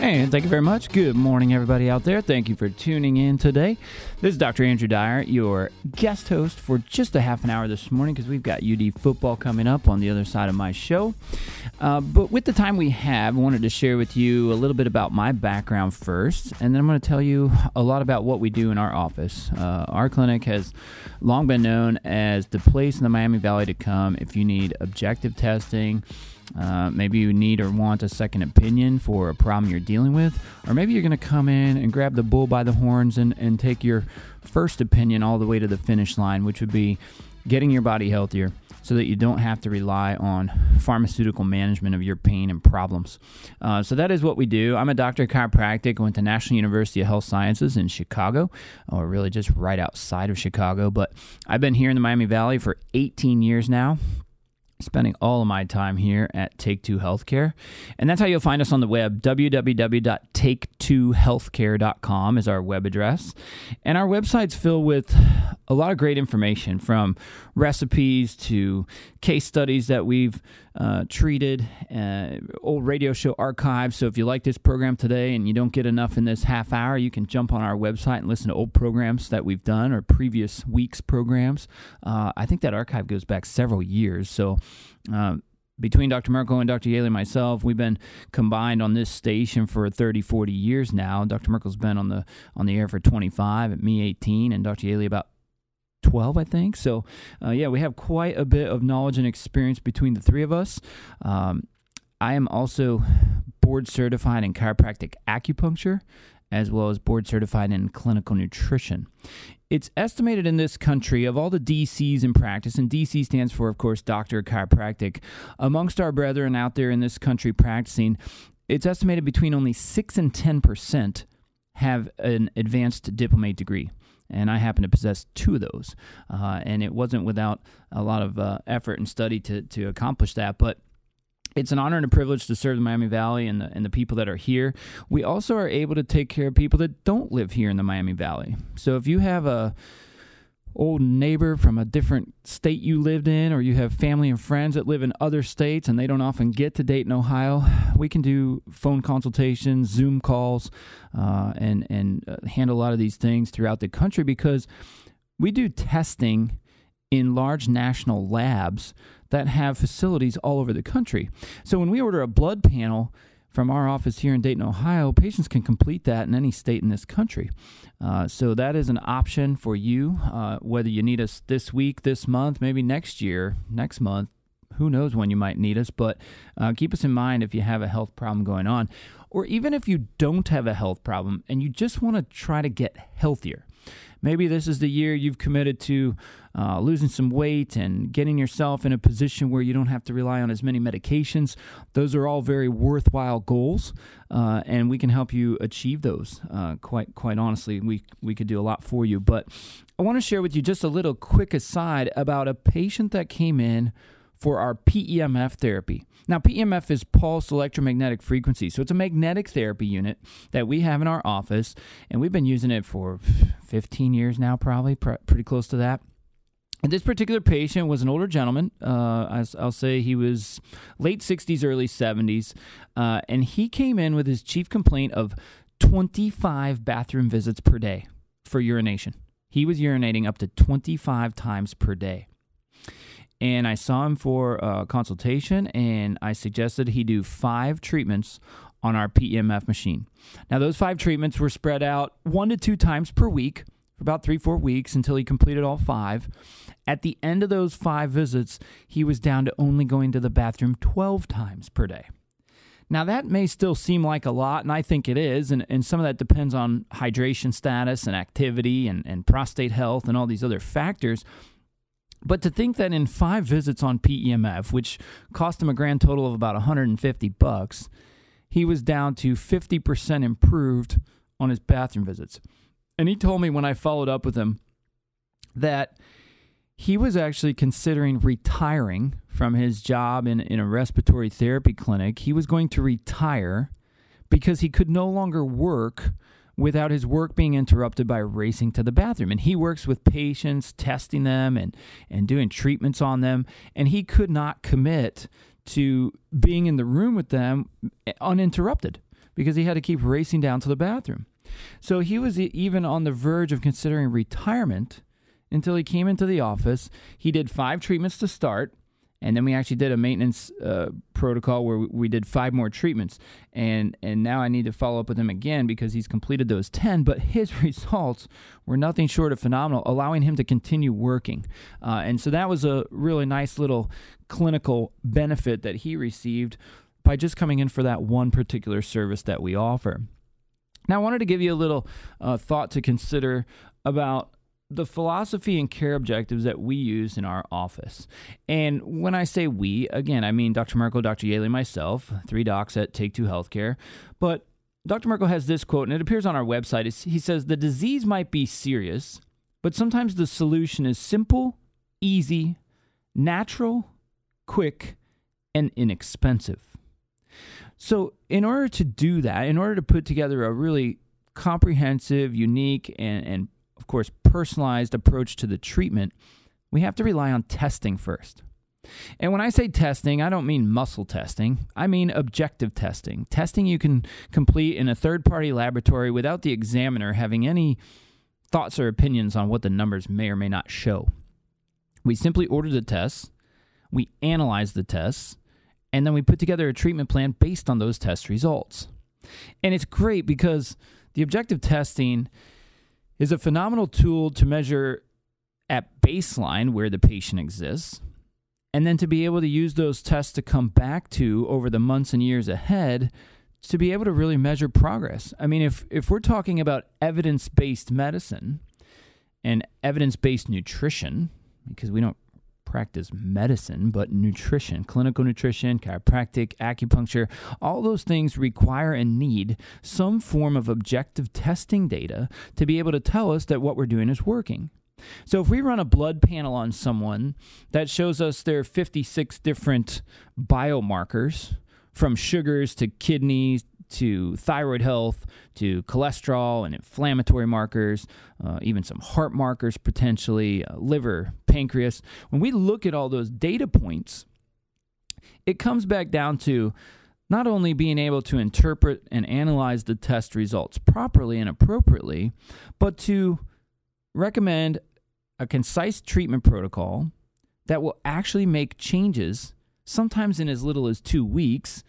And thank you very much. Good morning, everybody out there. Thank you for tuning in today. This is Dr. Andrew Dyer, your guest host for just a half an hour this morning because we've got UD football coming up on the other side of my show. Uh, but with the time we have, I wanted to share with you a little bit about my background first, and then I'm going to tell you a lot about what we do in our office. Uh, our clinic has long been known as the place in the Miami Valley to come if you need objective testing uh, maybe you need or want a second opinion for a problem you're dealing with, or maybe you're going to come in and grab the bull by the horns and, and take your first opinion all the way to the finish line, which would be getting your body healthier so that you don't have to rely on pharmaceutical management of your pain and problems. Uh, so that is what we do. I'm a doctor of chiropractic. I went to National University of Health Sciences in Chicago, or really just right outside of Chicago. But I've been here in the Miami Valley for 18 years now spending all of my time here at Take Two Healthcare. And that's how you'll find us on the web. www.take2healthcare.com is our web address. And our website's filled with a lot of great information from recipes to case studies that we've uh, treated, uh, old radio show archives. So if you like this program today and you don't get enough in this half hour, you can jump on our website and listen to old programs that we've done or previous week's programs. Uh, I think that archive goes back several years. So uh, between Dr. Merkel and Dr. Yaley and myself, we've been combined on this station for 30, 40 years now. Dr. Merkel's been on the on the air for 25, at me 18, and Dr. Yaley about 12, I think. So, uh, yeah, we have quite a bit of knowledge and experience between the three of us. Um, I am also board certified in chiropractic acupuncture as well as board certified in clinical nutrition. It's estimated in this country of all the DCs in practice, and DC stands for, of course, Doctor Chiropractic. Amongst our brethren out there in this country practicing, it's estimated between only 6 and 10% have an advanced diplomate degree and I happen to possess two of those. Uh, and it wasn't without a lot of uh, effort and study to to accomplish that, but. It's an honor and a privilege to serve the Miami Valley and the, and the people that are here. We also are able to take care of people that don't live here in the Miami Valley. So if you have a old neighbor from a different state you lived in, or you have family and friends that live in other states and they don't often get to Dayton, Ohio, we can do phone consultations, Zoom calls, uh, and and uh, handle a lot of these things throughout the country because we do testing in large national labs that have facilities all over the country. So when we order a blood panel from our office here in Dayton, Ohio, patients can complete that in any state in this country. Uh, so that is an option for you, uh, whether you need us this week, this month, maybe next year, next month. Who knows when you might need us, but uh, keep us in mind if you have a health problem going on. Or even if you don't have a health problem and you just want to try to get healthier. Maybe this is the year you've committed to uh, losing some weight and getting yourself in a position where you don't have to rely on as many medications. Those are all very worthwhile goals, uh, and we can help you achieve those. Uh, quite quite honestly, we we could do a lot for you. But I want to share with you just a little quick aside about a patient that came in for our PEMF therapy. Now, PEMF is pulse electromagnetic frequency. So it's a magnetic therapy unit that we have in our office, and we've been using it for 15 years now, probably, pretty close to that. And this particular patient was an older gentleman. Uh, I'll say he was late 60s, early 70s. Uh, and he came in with his chief complaint of 25 bathroom visits per day for urination. He was urinating up to 25 times per day and I saw him for a consultation, and I suggested he do five treatments on our PEMF machine. Now, those five treatments were spread out one to two times per week for about three, four weeks until he completed all five. At the end of those five visits, he was down to only going to the bathroom 12 times per day. Now, that may still seem like a lot, and I think it is, and, and some of that depends on hydration status and activity and, and prostate health and all these other factors. But to think that in five visits on PEMF, which cost him a grand total of about 150 bucks, he was down to 50% improved on his bathroom visits. And he told me when I followed up with him that he was actually considering retiring from his job in, in a respiratory therapy clinic. He was going to retire because he could no longer work without his work being interrupted by racing to the bathroom. And he works with patients, testing them and, and doing treatments on them. And he could not commit to being in the room with them eh, uninterrupted because he had to keep racing down to the bathroom. So he was even on the verge of considering retirement until he came into the office. He did five treatments to start, and then we actually did a maintenance uh, protocol where we did five more treatments. And and now I need to follow up with him again because he's completed those ten. But his results were nothing short of phenomenal, allowing him to continue working. Uh, and so that was a really nice little clinical benefit that he received by just coming in for that one particular service that we offer. Now, I wanted to give you a little uh, thought to consider about the philosophy and care objectives that we use in our office. And when I say we, again, I mean Dr. Merkel, Dr. Yaley, myself, three docs at Take Two Healthcare. But Dr. Merkel has this quote, and it appears on our website. He says, The disease might be serious, but sometimes the solution is simple, easy, natural, quick, and inexpensive. So, in order to do that, in order to put together a really comprehensive, unique, and, and of course, personalized approach to the treatment, we have to rely on testing first. And when I say testing, I don't mean muscle testing. I mean objective testing. Testing you can complete in a third party laboratory without the examiner having any thoughts or opinions on what the numbers may or may not show. We simply order the tests, we analyze the tests, and then we put together a treatment plan based on those test results. And it's great because the objective testing is a phenomenal tool to measure at baseline where the patient exists, and then to be able to use those tests to come back to over the months and years ahead to be able to really measure progress. I mean, if, if we're talking about evidence based medicine and evidence based nutrition, because we don't practice medicine, but nutrition, clinical nutrition, chiropractic, acupuncture, all those things require and need some form of objective testing data to be able to tell us that what we're doing is working. So if we run a blood panel on someone that shows us their 56 different biomarkers, from sugars to kidneys to thyroid health, to cholesterol and inflammatory markers, uh, even some heart markers potentially, uh, liver, pancreas. When we look at all those data points, it comes back down to not only being able to interpret and analyze the test results properly and appropriately, but to recommend a concise treatment protocol that will actually make changes, sometimes in as little as two weeks,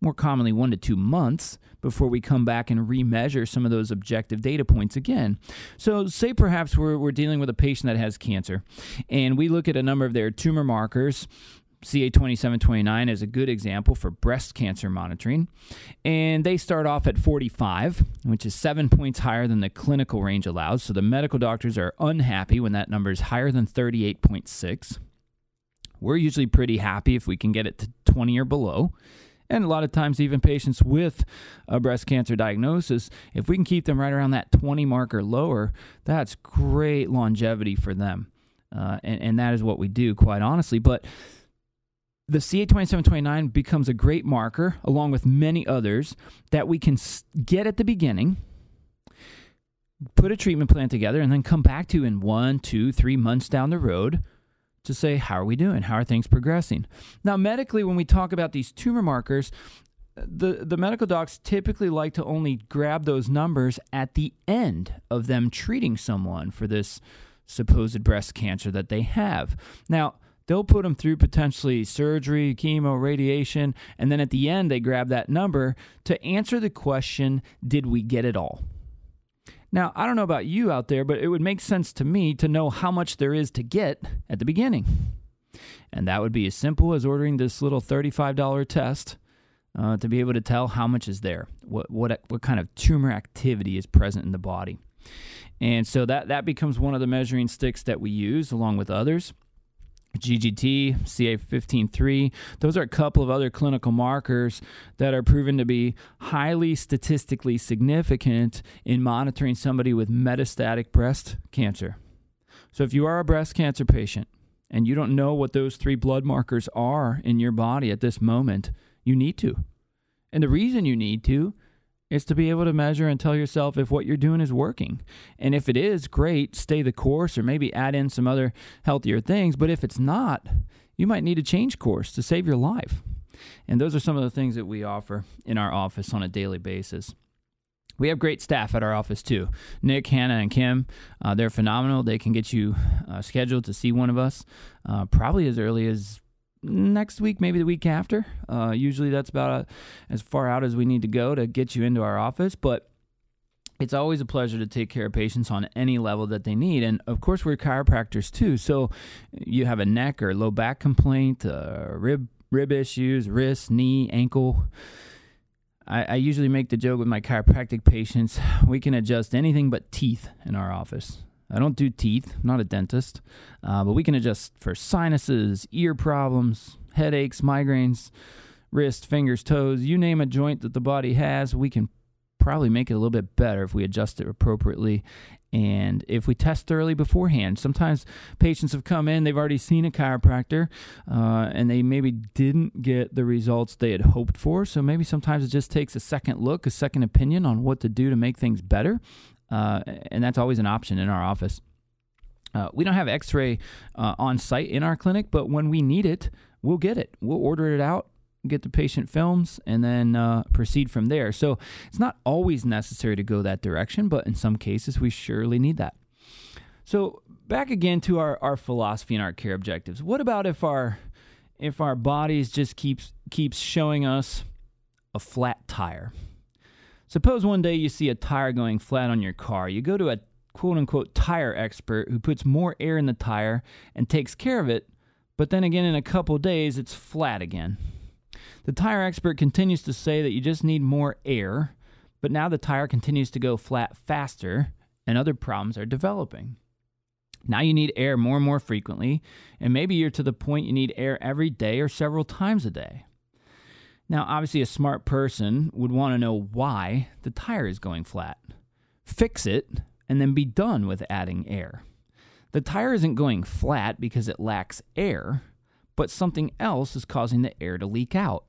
more commonly one to two months before we come back and remeasure some of those objective data points again. So, say perhaps we're, we're dealing with a patient that has cancer, and we look at a number of their tumor markers. CA2729 is a good example for breast cancer monitoring. And they start off at 45, which is seven points higher than the clinical range allows. So the medical doctors are unhappy when that number is higher than 38.6. We're usually pretty happy if we can get it to 20 or below and a lot of times even patients with a breast cancer diagnosis if we can keep them right around that 20 mark or lower that's great longevity for them. Uh, and, and that is what we do quite honestly. But the CA2729 becomes a great marker along with many others that we can get at the beginning put a treatment plan together and then come back to in one two three months down the road to say, how are we doing? How are things progressing? Now, medically, when we talk about these tumor markers, the, the medical docs typically like to only grab those numbers at the end of them treating someone for this supposed breast cancer that they have. Now, they'll put them through potentially surgery, chemo, radiation, and then at the end, they grab that number to answer the question Did we get it all? Now, I don't know about you out there, but it would make sense to me to know how much there is to get at the beginning. And that would be as simple as ordering this little $35 test uh, to be able to tell how much is there, what, what, what kind of tumor activity is present in the body. And so that, that becomes one of the measuring sticks that we use along with others. GGT, CA153. Those are a couple of other clinical markers that are proven to be highly statistically significant in monitoring somebody with metastatic breast cancer. So, if you are a breast cancer patient and you don't know what those three blood markers are in your body at this moment, you need to. And the reason you need to is to be able to measure and tell yourself if what you're doing is working. And if it is, great, stay the course or maybe add in some other healthier things. But if it's not, you might need to change course to save your life. And those are some of the things that we offer in our office on a daily basis. We have great staff at our office too. Nick, Hannah, and Kim, uh, they're phenomenal. They can get you uh, scheduled to see one of us uh, probably as early as next week, maybe the week after. Uh, usually that's about uh, as far out as we need to go to get you into our office. But it's always a pleasure to take care of patients on any level that they need. And of course, we're chiropractors too. So you have a neck or low back complaint, uh, rib rib issues, wrist, knee, ankle. I, I, usually make the joke with my chiropractic patients we can adjust anything but teeth in our office. I don't do teeth, I'm not a dentist, uh, but we can adjust for sinuses, ear problems, headaches, migraines, wrist, fingers, toes, you name a joint that the body has, we can probably make it a little bit better if we adjust it appropriately and if we test thoroughly beforehand. Sometimes patients have come in, they've already seen a chiropractor, uh, and they maybe didn't get the results they had hoped for. So maybe sometimes it just takes a second look, a second opinion on what to do to make things better. Uh, and that's always an option in our office. Uh, we don't have x ray uh, on site in our clinic, but when we need it, we'll get it. We'll order it out get the patient films, and then uh, proceed from there. So it's not always necessary to go that direction, but in some cases, we surely need that. So back again to our, our philosophy and our care objectives. What about if our if our bodies just keeps keeps showing us a flat tire? Suppose one day you see a tire going flat on your car. You go to a quote unquote tire expert who puts more air in the tire and takes care of it, but then again in a couple days it's flat again. The tire expert continues to say that you just need more air, but now the tire continues to go flat faster and other problems are developing. Now you need air more and more frequently, and maybe you're to the point you need air every day or several times a day. Now, obviously, a smart person would want to know why the tire is going flat, fix it, and then be done with adding air. The tire isn't going flat because it lacks air but something else is causing the air to leak out.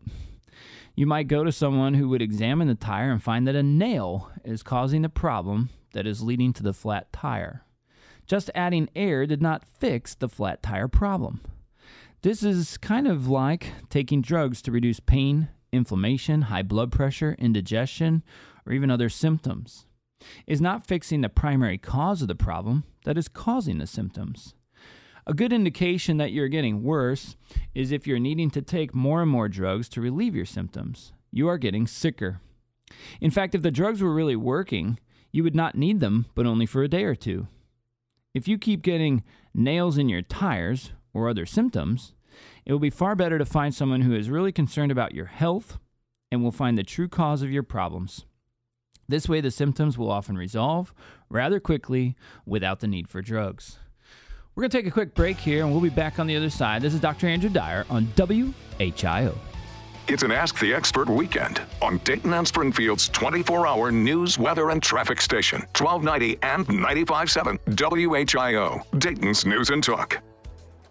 You might go to someone who would examine the tire and find that a nail is causing the problem that is leading to the flat tire. Just adding air did not fix the flat tire problem. This is kind of like taking drugs to reduce pain, inflammation, high blood pressure, indigestion, or even other symptoms. Is not fixing the primary cause of the problem that is causing the symptoms. A good indication that you're getting worse is if you're needing to take more and more drugs to relieve your symptoms. You are getting sicker. In fact, if the drugs were really working, you would not need them, but only for a day or two. If you keep getting nails in your tires or other symptoms, it will be far better to find someone who is really concerned about your health and will find the true cause of your problems. This way, the symptoms will often resolve rather quickly without the need for drugs. We're going to take a quick break here and we'll be back on the other side. This is Dr. Andrew Dyer on WHIO. It's an Ask the Expert weekend on Dayton and Springfield's 24 hour news, weather, and traffic station, 1290 and 95.7 WHIO, Dayton's News and Talk.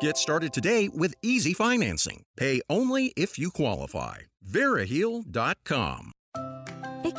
Get started today with easy financing. Pay only if you qualify. Veriheal.com.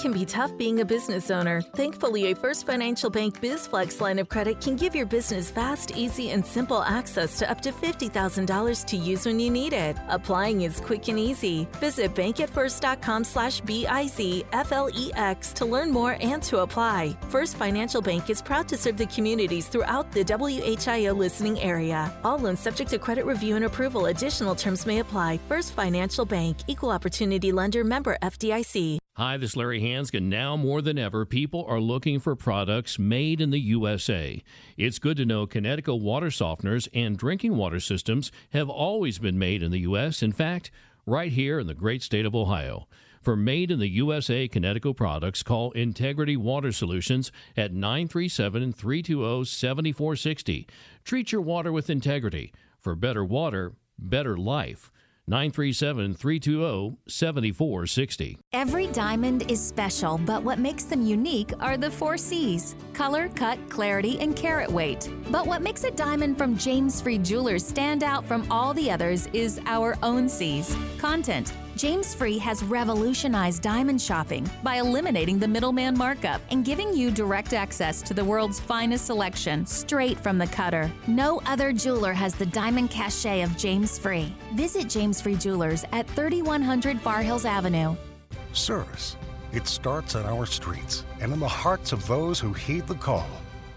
Can be tough being a business owner. Thankfully, a First Financial Bank BizFlex line of credit can give your business fast, easy, and simple access to up to $50,000 to use when you need it. Applying is quick and easy. Visit bankatfirst.com slash B-I-Z-F-L-E-X to learn more and to apply. First Financial Bank is proud to serve the communities throughout the WHIO listening area. All loans subject to credit review and approval. Additional terms may apply. First Financial Bank, Equal Opportunity Lender, member FDIC. Hi, this is Larry Hand Danska, now more than ever, people are looking for products made in the USA. It's good to know Kinetico water softeners and drinking water systems have always been made in the U.S. In fact, right here in the great state of Ohio. For made in the USA Kinetico products, call Integrity Water Solutions at 937 320 7460. Treat your water with integrity. For better water, better life. 937 320 7460. Every diamond is special, but what makes them unique are the four C's color, cut, clarity, and carat weight. But what makes a diamond from James Free Jewelers stand out from all the others is our own C's content. James Free has revolutionized diamond shopping by eliminating the middleman markup and giving you direct access to the world's finest selection straight from the cutter. No other jeweler has the diamond cachet of James Free. Visit James Free Jewelers at 3100 Far Hills Avenue. Service. It starts at our streets and in the hearts of those who heed the call.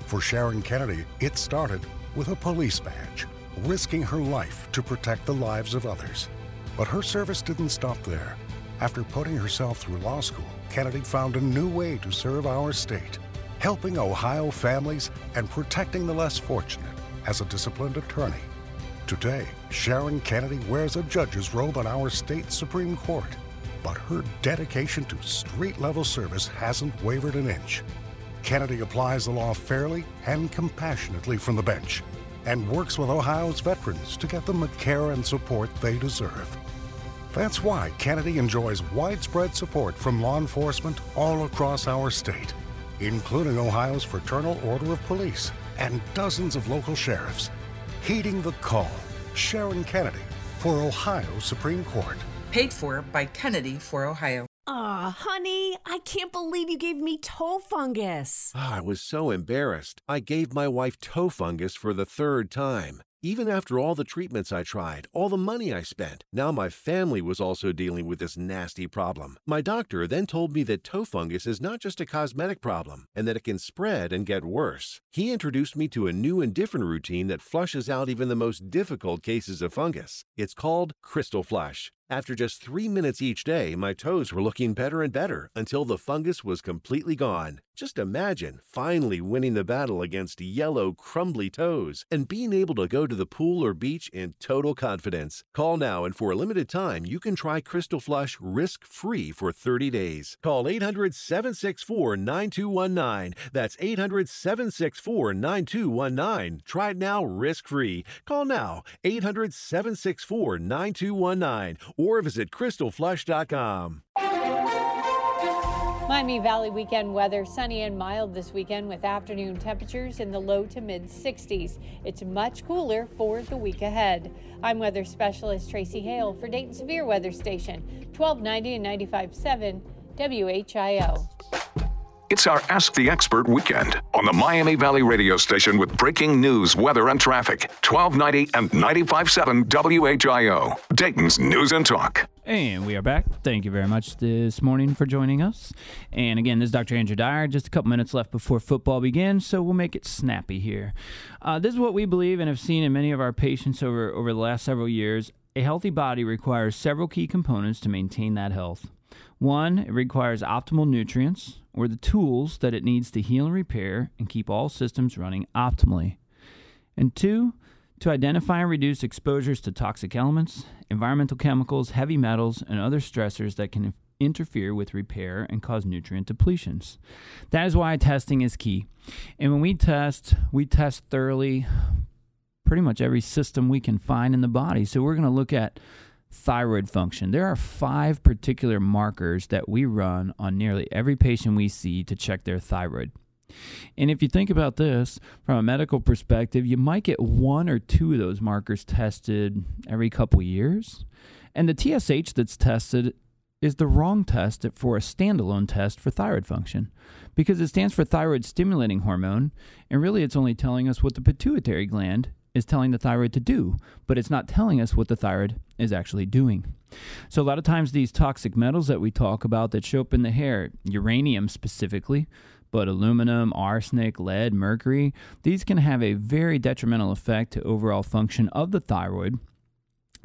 For Sharon Kennedy, it started with a police badge, risking her life to protect the lives of others. But her service didn't stop there. After putting herself through law school, Kennedy found a new way to serve our state, helping Ohio families and protecting the less fortunate as a disciplined attorney. Today, Sharon Kennedy wears a judge's robe on our state Supreme Court, but her dedication to street level service hasn't wavered an inch. Kennedy applies the law fairly and compassionately from the bench and works with Ohio's veterans to get them the care and support they deserve. That's why Kennedy enjoys widespread support from law enforcement all across our state, including Ohio's Fraternal Order of Police and dozens of local sheriffs. Heeding the call, Sharon Kennedy for Ohio Supreme Court. Paid for by Kennedy for Ohio. Aw, honey, I can't believe you gave me toe fungus. Oh, I was so embarrassed. I gave my wife toe fungus for the third time. Even after all the treatments I tried, all the money I spent, now my family was also dealing with this nasty problem. My doctor then told me that toe fungus is not just a cosmetic problem and that it can spread and get worse. He introduced me to a new and different routine that flushes out even the most difficult cases of fungus. It's called Crystal Flush. After just three minutes each day, my toes were looking better and better until the fungus was completely gone. Just imagine finally winning the battle against yellow, crumbly toes and being able to go to the pool or beach in total confidence. Call now, and for a limited time, you can try Crystal Flush risk free for 30 days. Call 800 764 9219. That's 800 764 9219. Try it now risk free. Call now 800 764 9219 or visit crystalflush.com. Miami Valley weekend weather sunny and mild this weekend with afternoon temperatures in the low to mid 60s. It's much cooler for the week ahead. I'm weather specialist Tracy Hale for Dayton Severe Weather Station, 1290 and 95.7 WHIO. It's our Ask the Expert weekend on the Miami Valley radio station with breaking news, weather, and traffic. 1290 and 95.7 WHIO, Dayton's News and Talk. And we are back. Thank you very much this morning for joining us. And again, this is Dr. Andrew Dyer. Just a couple minutes left before football begins, so we'll make it snappy here. Uh, this is what we believe and have seen in many of our patients over, over the last several years. A healthy body requires several key components to maintain that health. One, it requires optimal nutrients or the tools that it needs to heal and repair and keep all systems running optimally. And two, to identify and reduce exposures to toxic elements, environmental chemicals, heavy metals, and other stressors that can interfere with repair and cause nutrient depletions. That is why testing is key. And when we test, we test thoroughly pretty much every system we can find in the body. So we're going to look at thyroid function. There are five particular markers that we run on nearly every patient we see to check their thyroid. And if you think about this from a medical perspective, you might get one or two of those markers tested every couple years. And the TSH that's tested is the wrong test for a standalone test for thyroid function because it stands for thyroid stimulating hormone. And really, it's only telling us what the pituitary gland is telling the thyroid to do, but it's not telling us what the thyroid is actually doing. So, a lot of times, these toxic metals that we talk about that show up in the hair, uranium specifically, but aluminum, arsenic, lead, mercury, these can have a very detrimental effect to overall function of the thyroid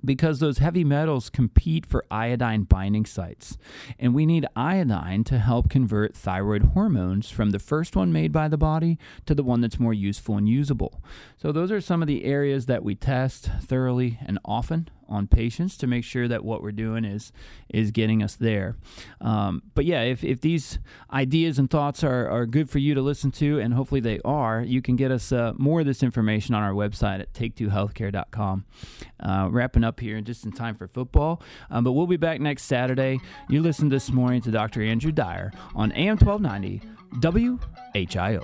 because those heavy metals compete for iodine binding sites. And we need iodine to help convert thyroid hormones from the first one made by the body to the one that's more useful and usable. So, those are some of the areas that we test thoroughly and often on patients to make sure that what we're doing is is getting us there. Um, but yeah, if, if these ideas and thoughts are, are good for you to listen to, and hopefully they are, you can get us uh, more of this information on our website at take2healthcare.com. Uh, wrapping up here just in time for football, um, but we'll be back next Saturday. You listened this morning to Dr. Andrew Dyer on AM 1290 WHIO.